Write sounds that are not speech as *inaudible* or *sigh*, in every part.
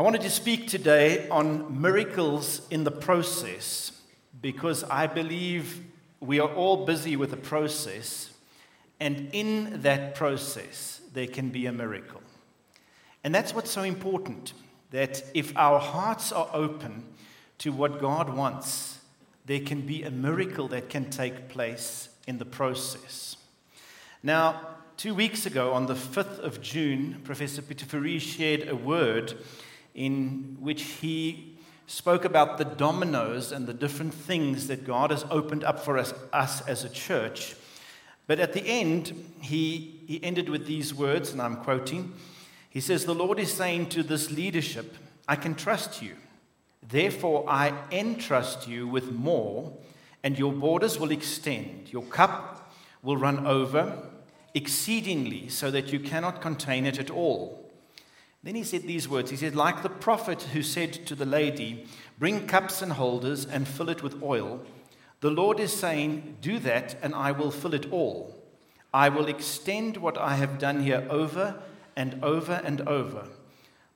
I wanted to speak today on miracles in the process because I believe we are all busy with a process, and in that process, there can be a miracle. And that's what's so important that if our hearts are open to what God wants, there can be a miracle that can take place in the process. Now, two weeks ago, on the 5th of June, Professor Peter Fourie shared a word in which he spoke about the dominoes and the different things that God has opened up for us, us as a church. But at the end, he, he ended with these words, and I'm quoting. He says, The Lord is saying to this leadership, I can trust you. Therefore, I entrust you with more, and your borders will extend. Your cup will run over exceedingly, so that you cannot contain it at all. Then he said these words He said, Like the prophet who said to the lady, Bring cups and holders and fill it with oil, the Lord is saying, Do that, and I will fill it all. I will extend what I have done here over and over and over.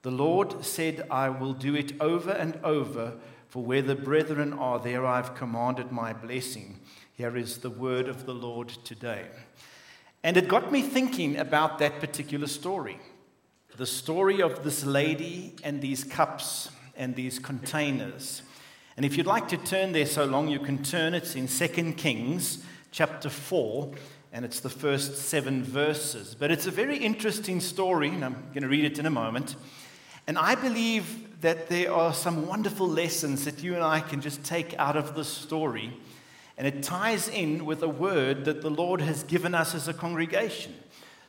The Lord said, I will do it over and over, for where the brethren are, there I have commanded my blessing. Here is the word of the Lord today. And it got me thinking about that particular story the story of this lady and these cups and these containers. And if you'd like to turn there so long, you can turn. It's in 2 Kings chapter 4, and it's the first seven verses. But it's a very interesting story, and I'm going to read it in a moment. And I believe that there are some wonderful lessons that you and I can just take out of this story. And it ties in with a word that the Lord has given us as a congregation.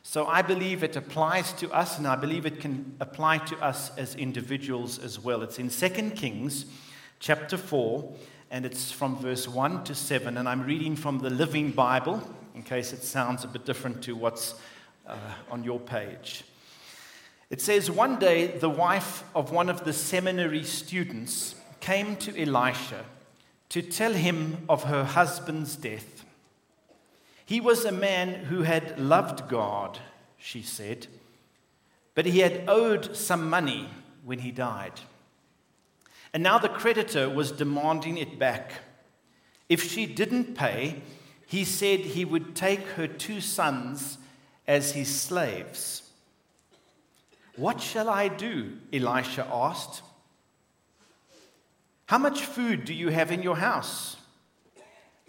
So I believe it applies to us, and I believe it can apply to us as individuals as well. It's in 2 Kings chapter 4, and it's from verse 1 to 7. And I'm reading from the Living Bible, in case it sounds a bit different to what's uh, on your page. It says, One day the wife of one of the seminary students came to Elisha to tell him of her husband's death. He was a man who had loved God, she said, but he had owed some money when he died. And now the creditor was demanding it back. If she didn't pay, he said he would take her two sons as his slaves. What shall I do? Elisha asked. How much food do you have in your house?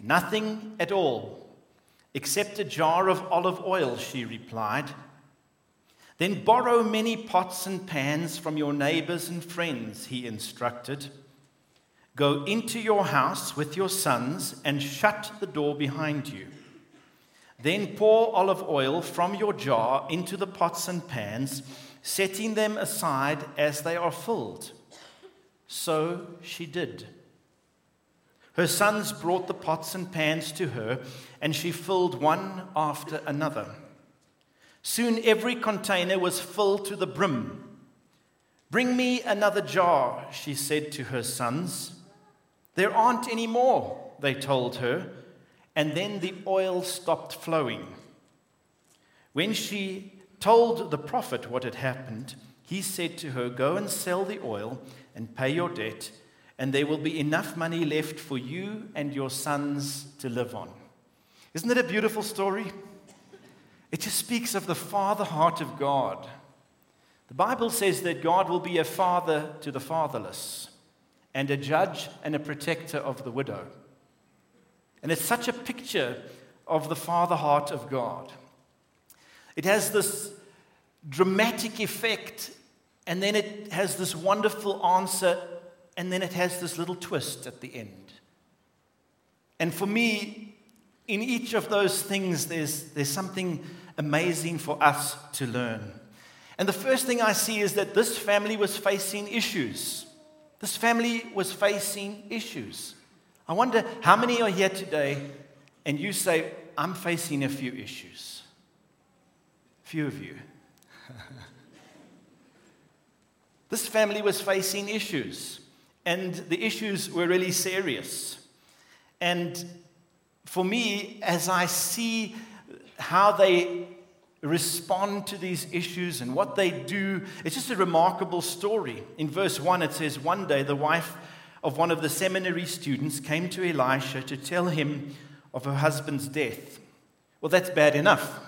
Nothing at all, Except a jar of olive oil, she replied. Then borrow many pots and pans from your neighbors and friends, he instructed. Go into your house with your sons and shut the door behind you. Then pour olive oil from your jar into the pots and pans, setting them aside as they are filled. So she did. Her sons brought the pots and pans to her, and she filled one after another. Soon every container was filled to the brim. Bring me another jar, she said to her sons. There aren't any more, they told her, and then the oil stopped flowing. When she told the prophet what had happened, he said to her, Go and sell the oil and pay your debt and there will be enough money left for you and your sons to live on. Isn't it a beautiful story? It just speaks of the father heart of God. The Bible says that God will be a father to the fatherless and a judge and a protector of the widow. And it's such a picture of the father heart of God. It has this dramatic effect, and then it has this wonderful answer and then it has this little twist at the end. And for me, in each of those things, there's, there's something amazing for us to learn. And the first thing I see is that this family was facing issues. This family was facing issues. I wonder how many are here today and you say, I'm facing a few issues. Few of you. *laughs* this family was facing issues and the issues were really serious. And for me, as I see how they respond to these issues and what they do. It's just a remarkable story. In verse 1, it says, One day the wife of one of the seminary students came to Elisha to tell him of her husband's death. Well, that's bad enough.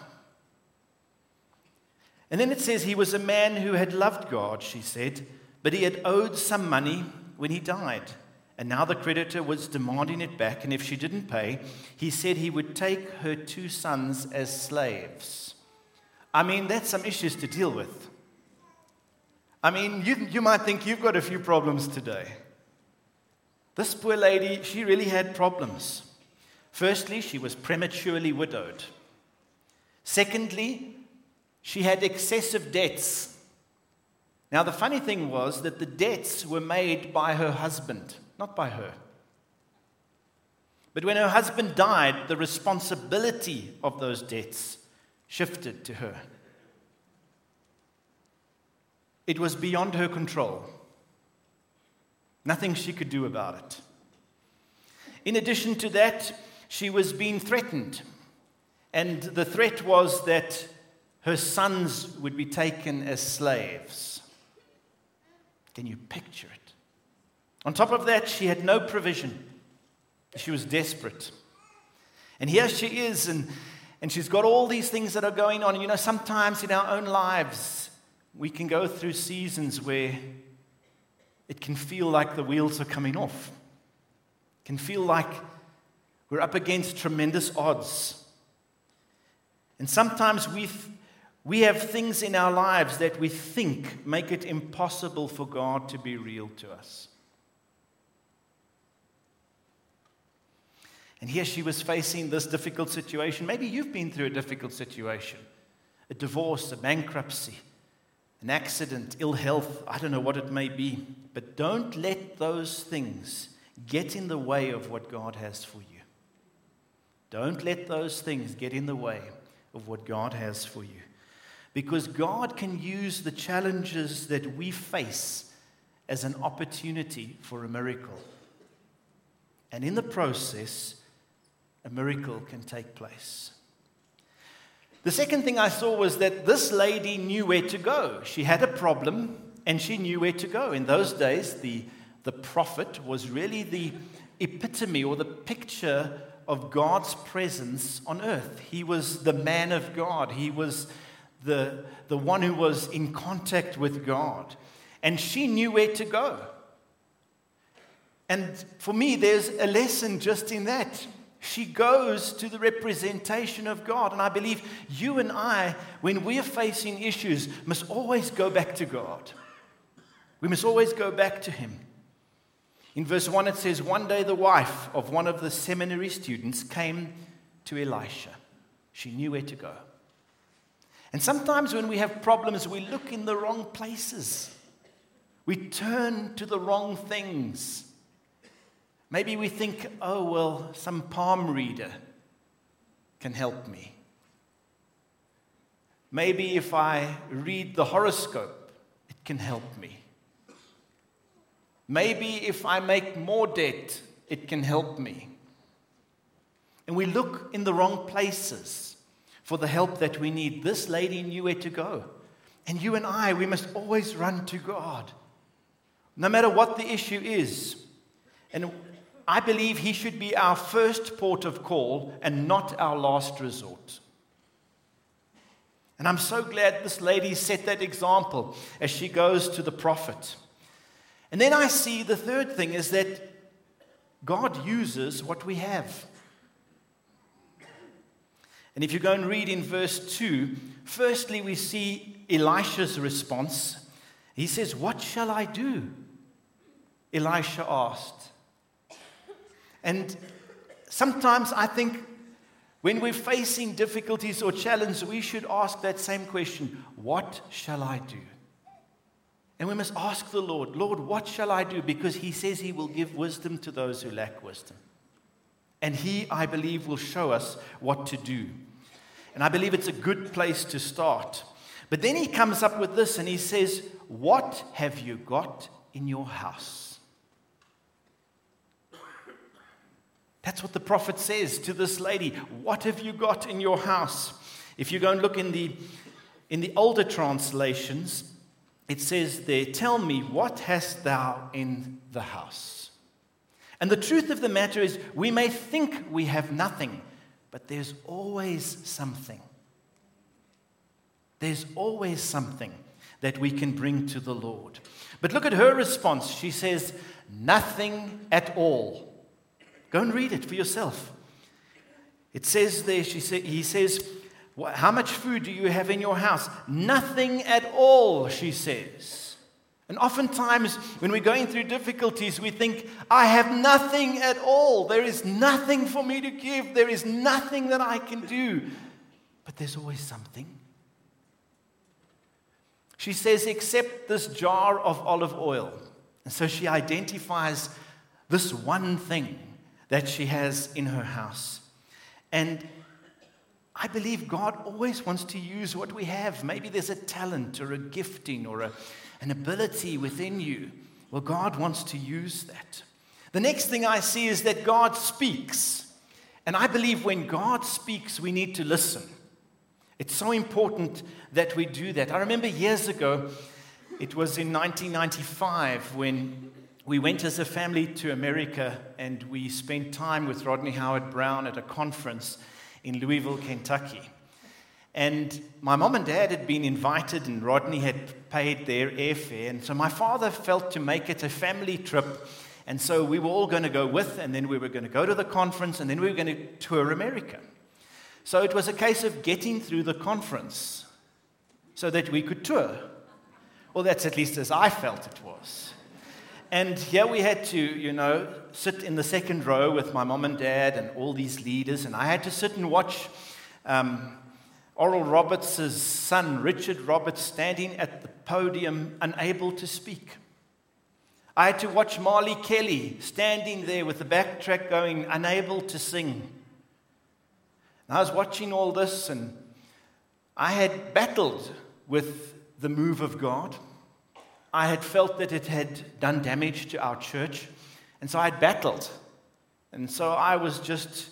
And then it says he was a man who had loved God, she said, but he had owed some money when he died. And now the creditor was demanding it back, and if she didn't pay, he said he would take her two sons as slaves. I mean, that's some issues to deal with. I mean, you, you might think you've got a few problems today. This poor lady, she really had problems. Firstly, she was prematurely widowed. Secondly, she had excessive debts. Now, the funny thing was that the debts were made by her husband, not by her. But when her husband died, the responsibility of those debts shifted to her. It was beyond her control. Nothing she could do about it. In addition to that, she was being threatened. And the threat was that her sons would be taken as slaves. Can you picture it? On top of that, she had no provision. She was desperate. And here she is, and, and she's got all these things that are going on. You know, sometimes in our own lives, we can go through seasons where it can feel like the wheels are coming off. It can feel like we're up against tremendous odds. And sometimes we we have things in our lives that we think make it impossible for God to be real to us. And here she was facing this difficult situation. Maybe you've been through a difficult situation a divorce, a bankruptcy, an accident, ill health, I don't know what it may be. But don't let those things get in the way of what God has for you. Don't let those things get in the way of what God has for you. Because God can use the challenges that we face as an opportunity for a miracle. And in the process, a miracle can take place. The second thing I saw was that this lady knew where to go. She had a problem and she knew where to go. In those days, the, the prophet was really the epitome or the picture of God's presence on earth. He was the man of God, he was the, the one who was in contact with God. And she knew where to go. And for me, there's a lesson just in that. She goes to the representation of God. And I believe you and I, when we are facing issues, must always go back to God. We must always go back to Him. In verse 1, it says, One day the wife of one of the seminary students came to Elisha. She knew where to go. And sometimes when we have problems, we look in the wrong places. We turn to the wrong things. Maybe we think, oh, well, some palm reader can help me. Maybe if I read the horoscope, it can help me. Maybe if I make more debt, it can help me. And we look in the wrong places for the help that we need. This lady knew where to go. And you and I, we must always run to God, no matter what the issue is. And I believe He should be our first port of call and not our last resort. And I'm so glad this lady set that example as she goes to the prophet. And then I see the third thing is that God uses what we have. And if you go and read in verse 2, firstly, we see Elisha's response. He says, What shall I do? Elisha asked. And sometimes I think when we're facing difficulties or challenges, we should ask that same question What shall I do? And we must ask the Lord, Lord, what shall I do? Because He says He will give wisdom to those who lack wisdom. And He, I believe, will show us what to do. And I believe it's a good place to start. But then he comes up with this and he says, What have you got in your house? That's what the prophet says to this lady. What have you got in your house? If you go and look in the, in the older translations, it says there, Tell me, what hast thou in the house? And the truth of the matter is, we may think we have nothing, but there's always something. There's always something that we can bring to the Lord. But look at her response. She says, Nothing at all. Go and read it for yourself. It says there, she say, he says, How much food do you have in your house? Nothing at all, she says. And oftentimes, when we're going through difficulties, we think, I have nothing at all. There is nothing for me to give. There is nothing that I can do. But there's always something. She says, except this jar of olive oil. And so she identifies this one thing that she has in her house. And I believe God always wants to use what we have. Maybe there's a talent or a gifting or a, an ability within you. Well, God wants to use that. The next thing I see is that God speaks. And I believe when God speaks, we need to listen. It's so important that we do that. I remember years ago, it was in 1995 when we went as a family to America and we spent time with Rodney Howard-Browne at a conference in Louisville, Kentucky. And my mom and dad had been invited, and Rodney had paid their airfare. And so my father felt to make it a family trip. And so we were all going to go with, and then we were going to go to the conference, and then we were going to tour America. So it was a case of getting through the conference so that we could tour. Well, that's at least as I felt it was. And here we had to, you know, sit in the second row with my mom and dad and all these leaders, and I had to sit and watch um, Oral Roberts' son, Richard Roberts, standing at the podium, unable to speak. I had to watch Marley Kelly standing there with the backtrack going, unable to sing. And I was watching all this, and I had battled with the move of God. I had felt that it had done damage to our church, and so I had battled. And so I was just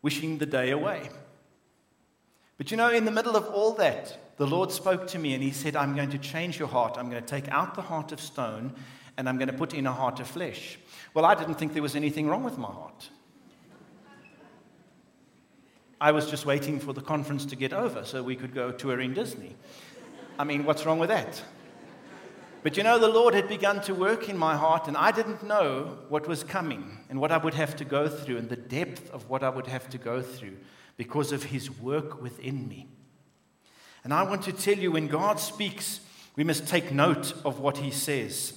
wishing the day away. But you know, in the middle of all that, the Lord spoke to me and He said, I'm going to change your heart. I'm going to take out the heart of stone and I'm going to put in a heart of flesh. Well, I didn't think there was anything wrong with my heart. I was just waiting for the conference to get over so we could go touring Disney. I mean, what's wrong with that? But you know, the Lord had begun to work in my heart, and I didn't know what was coming and what I would have to go through and the depth of what I would have to go through because of His work within me. And I want to tell you when God speaks, we must take note of what He says.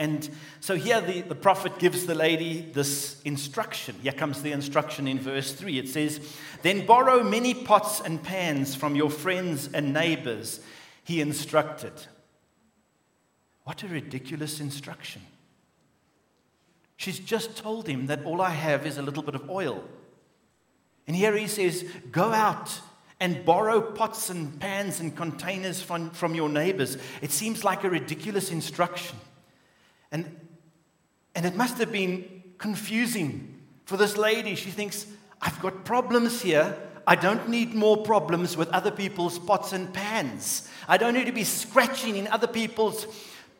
And so here the, the prophet gives the lady this instruction. Here comes the instruction in verse 3. It says, Then borrow many pots and pans from your friends and neighbors, he instructed. What a ridiculous instruction. She's just told him that all I have is a little bit of oil. And here he says, Go out and borrow pots and pans and containers from, from your neighbors. It seems like a ridiculous instruction. And, and it must have been confusing for this lady. She thinks, I've got problems here. I don't need more problems with other people's pots and pans. I don't need to be scratching in other people's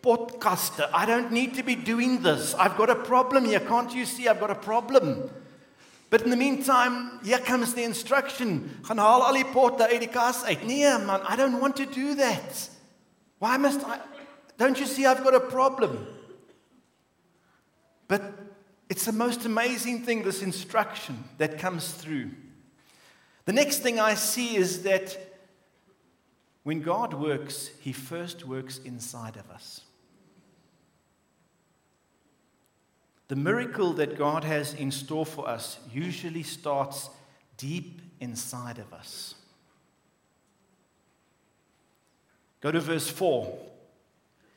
podcaster. I don't need to be doing this. I've got a problem here. Can't you see I've got a problem? But in the meantime, here comes the instruction. Nee man, I don't want to do that. Why must I? Don't you see I've got a problem? But it's the most amazing thing, this instruction that comes through. The next thing I see is that when God works, He first works inside of us. The miracle that God has in store for us usually starts deep inside of us. Go to verse 4.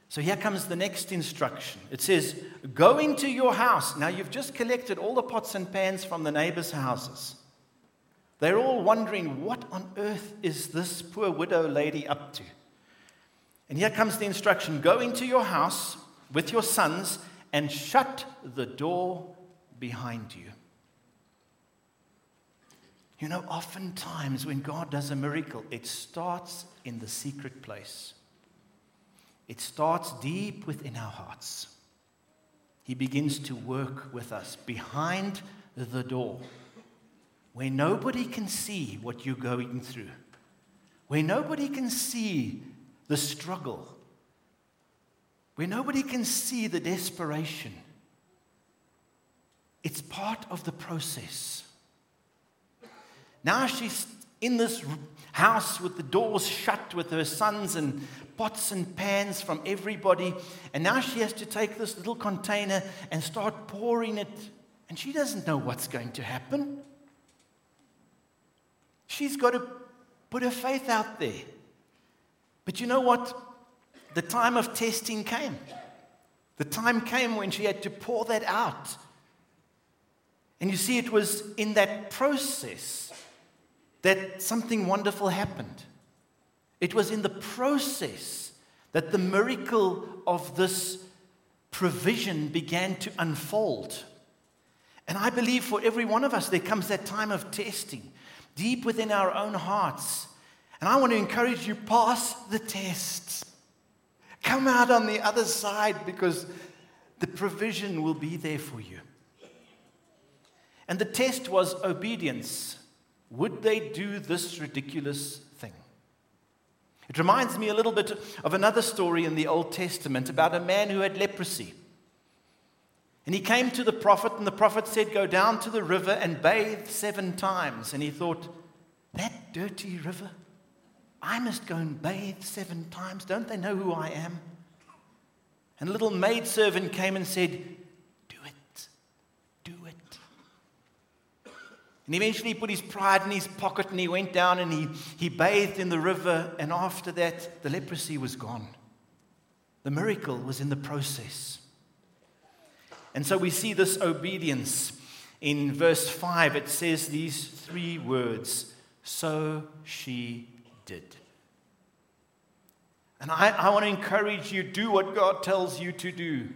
So here comes the next instruction. It says, Go into your house. Now you've just collected all the pots and pans from the neighbors' houses. They're all wondering, What on earth is this poor widow lady up to? And here comes the instruction Go into your house with your sons and shut the door behind you. You know, oftentimes when God does a miracle, it starts in the secret place. It starts deep within our hearts. He begins to work with us behind the door where nobody can see what you're going through, where nobody can see the struggle, where nobody can see the desperation. It's part of the process. Now she's in this house with the doors shut with her sons and pots and pans from everybody. And now she has to take this little container and start pouring it. And she doesn't know what's going to happen. She's got to put her faith out there. But you know what? The time of testing came. The time came when she had to pour that out. And you see, it was in that process that something wonderful happened. It was in the process that the miracle of this provision began to unfold. And I believe for every one of us, there comes that time of testing deep within our own hearts. And I want to encourage you pass the test. Come out on the other side because the provision will be there for you. And the test was obedience. Would they do this ridiculous thing? It reminds me a little bit of another story in the Old Testament about a man who had leprosy. And he came to the prophet, and the prophet said, Go down to the river and bathe seven times. And he thought, That dirty river? I must go and bathe seven times. Don't they know who I am? And a little maidservant came and said, Do it. Do it. And eventually he put his pride in his pocket and he went down and he, he bathed in the river. And after that, the leprosy was gone. The miracle was in the process. And so we see this obedience. In verse 5, it says these three words So she did. And I, I want to encourage you do what God tells you to do.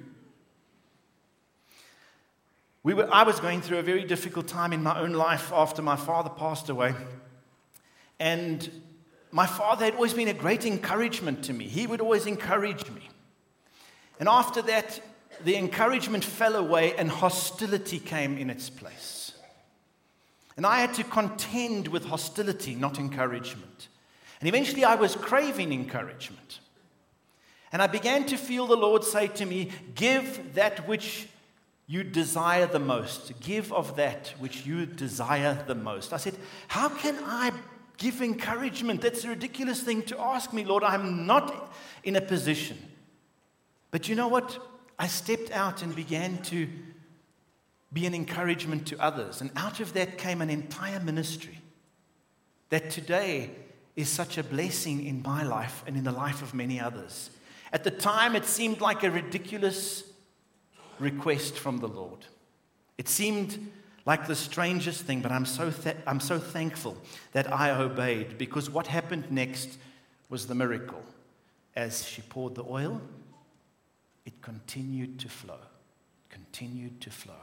We were, I was going through a very difficult time in my own life after my father passed away. And my father had always been a great encouragement to me. He would always encourage me. And after that, the encouragement fell away and hostility came in its place. And I had to contend with hostility, not encouragement. And eventually I was craving encouragement. And I began to feel the Lord say to me, Give that which you desire the most. Give of that which you desire the most. I said, How can I give encouragement? That's a ridiculous thing to ask me, Lord. I'm not in a position. But you know what? I stepped out and began to be an encouragement to others. And out of that came an entire ministry that today is such a blessing in my life and in the life of many others. At the time, it seemed like a ridiculous request from the Lord. It seemed like the strangest thing, but I'm so, th- I'm so thankful that I obeyed because what happened next was the miracle. As she poured the oil, it continued to flow, continued to flow.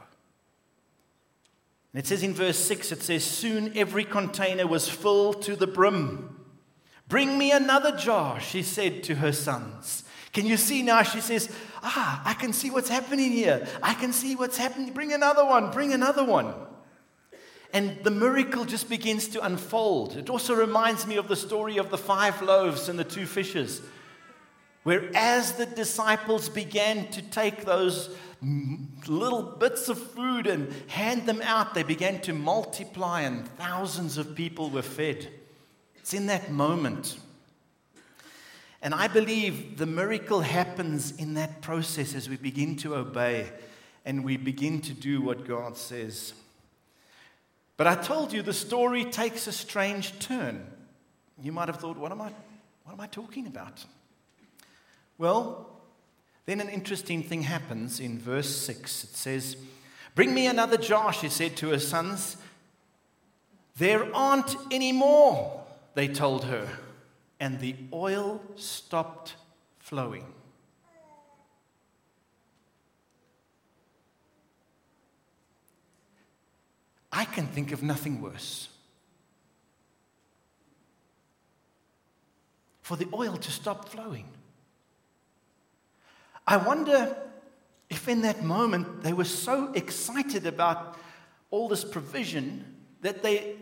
And it says in verse 6, it says, Soon every container was full to the brim. Bring me another jar, she said to her sons. Can you see now? She says, Ah, I can see what's happening here. I can see what's happening. Bring another one, bring another one. And the miracle just begins to unfold. It also reminds me of the story of the five loaves and the two fishes. Where, as the disciples began to take those little bits of food and hand them out, they began to multiply, and thousands of people were fed. It's in that moment. And I believe the miracle happens in that process as we begin to obey and we begin to do what God says. But I told you the story takes a strange turn. You might have thought, what am I, what am I talking about? Well, then an interesting thing happens in verse 6. It says, Bring me another jar, she said to her sons. There aren't any more, they told her, and the oil stopped flowing. I can think of nothing worse. For the oil to stop flowing. I wonder if in that moment they were so excited about all this provision that they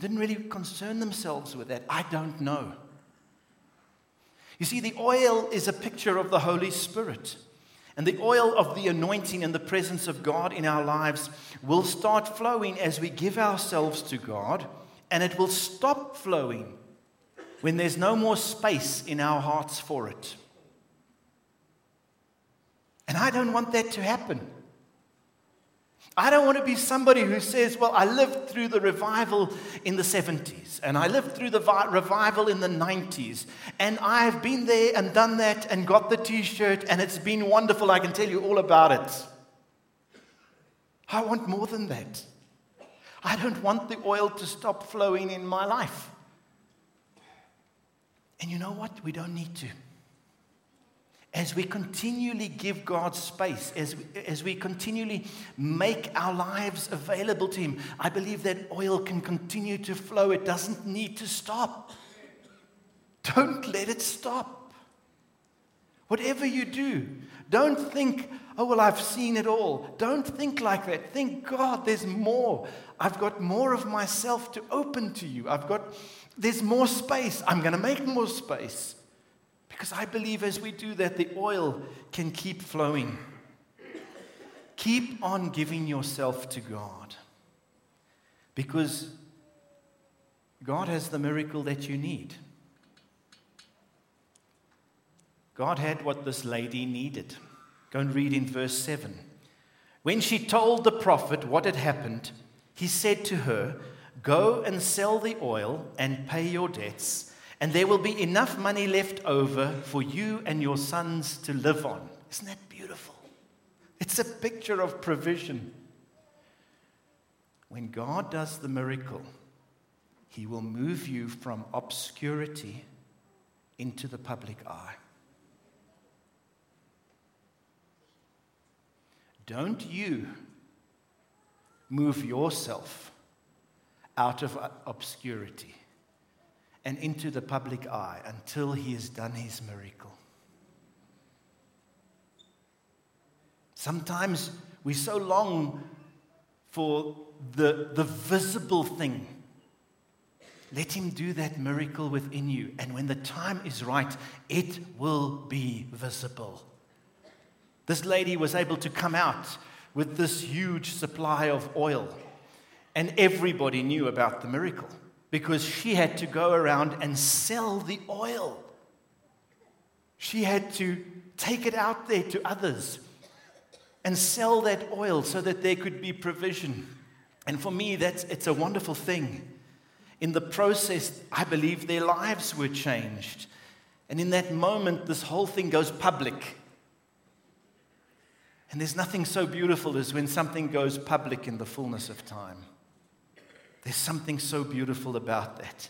didn't really concern themselves with that. I don't know. You see, the oil is a picture of the Holy Spirit. And the oil of the anointing and the presence of God in our lives will start flowing as we give ourselves to God, and it will stop flowing when there's no more space in our hearts for it. And I don't want that to happen. I don't want to be somebody who says, Well, I lived through the revival in the 70s, and I lived through the revival in the 90s, and I've been there and done that and got the t shirt, and it's been wonderful. I can tell you all about it. I want more than that. I don't want the oil to stop flowing in my life. And you know what? We don't need to as we continually give God space, as we, as we continually make our lives available to Him, I believe that oil can continue to flow. It doesn't need to stop. Don't let it stop. Whatever you do, don't think, oh, well, I've seen it all. Don't think like that. Think, God, there's more. I've got more of myself to open to you. I've got, there's more space. I'm going to make more space. Because I believe as we do that, the oil can keep flowing. Keep on giving yourself to God. Because God has the miracle that you need. God had what this lady needed. Go and read in verse 7. When she told the prophet what had happened, he said to her, Go and sell the oil and pay your debts and there will be enough money left over for you and your sons to live on. Isn't that beautiful? It's a picture of provision. When God does the miracle, He will move you from obscurity into the public eye. Don't you move yourself out of obscurity and into the public eye until he has done his miracle. Sometimes we so long for the, the visible thing. Let him do that miracle within you. And when the time is right, it will be visible. This lady was able to come out with this huge supply of oil, and everybody knew about the miracle because she had to go around and sell the oil. She had to take it out there to others and sell that oil so that there could be provision. And for me, that's, it's a wonderful thing. In the process, I believe their lives were changed. And in that moment, this whole thing goes public. And there's nothing so beautiful as when something goes public in the fullness of time. There's something so beautiful about that.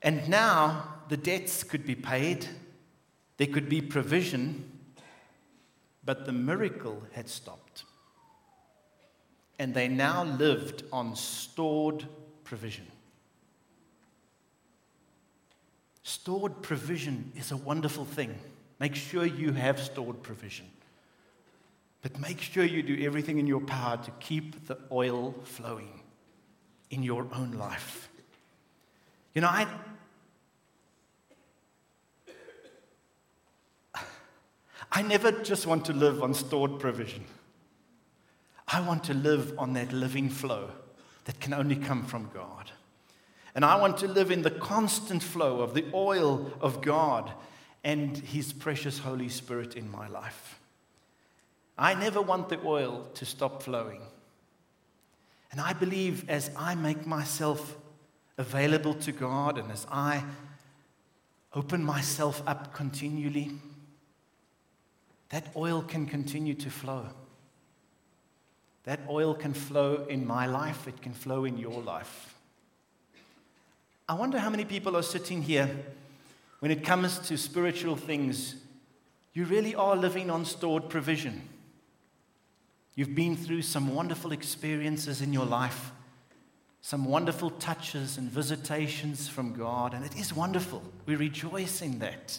And now the debts could be paid, there could be provision, but the miracle had stopped. And they now lived on stored provision. Stored provision is a wonderful thing. Make sure you have stored provision. But make sure you do everything in your power to keep the oil flowing in your own life. You know, I. I never just want to live on stored provision. I want to live on that living flow that can only come from God. And I want to live in the constant flow of the oil of God and His precious Holy Spirit in my life. I never want the oil to stop flowing. And I believe as I make myself available to God and as I open myself up continually, that oil can continue to flow. That oil can flow in my life, it can flow in your life. I wonder how many people are sitting here when it comes to spiritual things, you really are living on stored provision. You've been through some wonderful experiences in your life. some wonderful touches and visitations from God, and it is wonderful. We rejoice in that.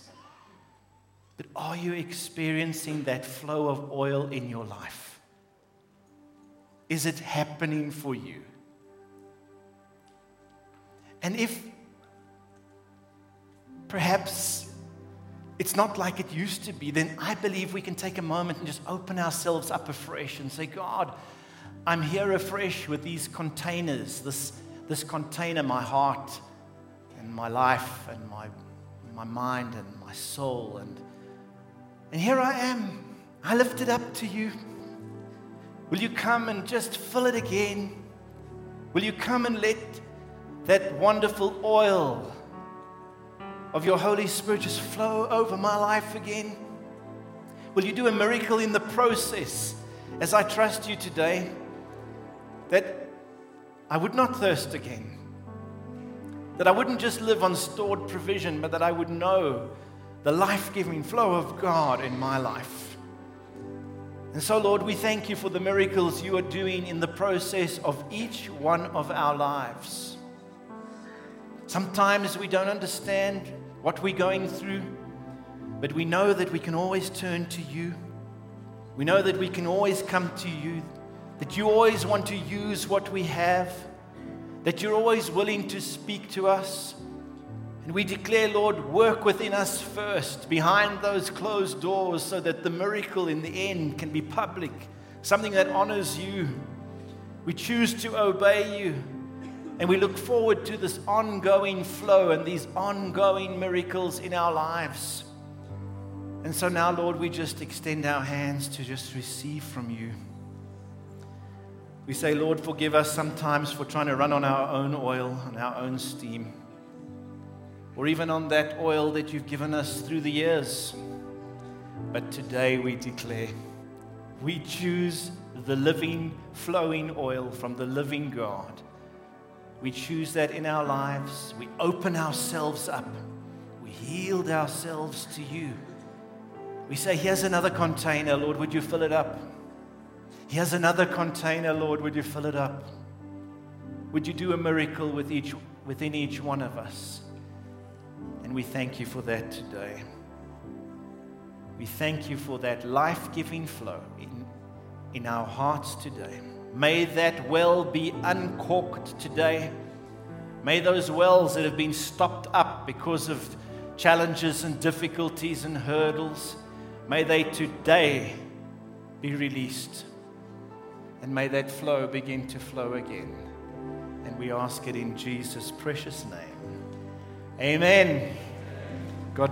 But are you experiencing that flow of oil in your life? Is it happening for you? And if perhaps it's not like it used to be, then I believe we can take a moment and just open ourselves up afresh and say, God, I'm here afresh with these containers, this, this container, my heart and my life and my, my mind and my soul. And, and here I am. I lift it up to you. Will you come and just fill it again? Will you come and let that wonderful oil of your Holy Spirit just flow over my life again? Will you do a miracle in the process as I trust you today that I would not thirst again? That I wouldn't just live on stored provision, but that I would know the life giving flow of God in my life. And so, Lord, we thank you for the miracles you are doing in the process of each one of our lives. Sometimes we don't understand what we're going through, but we know that we can always turn to you. We know that we can always come to you, that you always want to use what we have, that you're always willing to speak to us. And we declare, Lord, work within us first, behind those closed doors, so that the miracle in the end can be public, something that honors you. We choose to obey you. And we look forward to this ongoing flow and these ongoing miracles in our lives. And so now, Lord, we just extend our hands to just receive from you. We say, Lord, forgive us sometimes for trying to run on our own oil, on our own steam, or even on that oil that you've given us through the years. But today we declare we choose the living, flowing oil from the living God. We choose that in our lives. We open ourselves up. We yield ourselves to you. We say, Here's another container, Lord, would you fill it up? Here's another container, Lord, would you fill it up? Would you do a miracle with each, within each one of us? And we thank you for that today. We thank you for that life giving flow in, in our hearts today. May that well be uncorked today. May those wells that have been stopped up because of challenges and difficulties and hurdles, may they today be released. And may that flow begin to flow again. And we ask it in Jesus' precious name. Amen.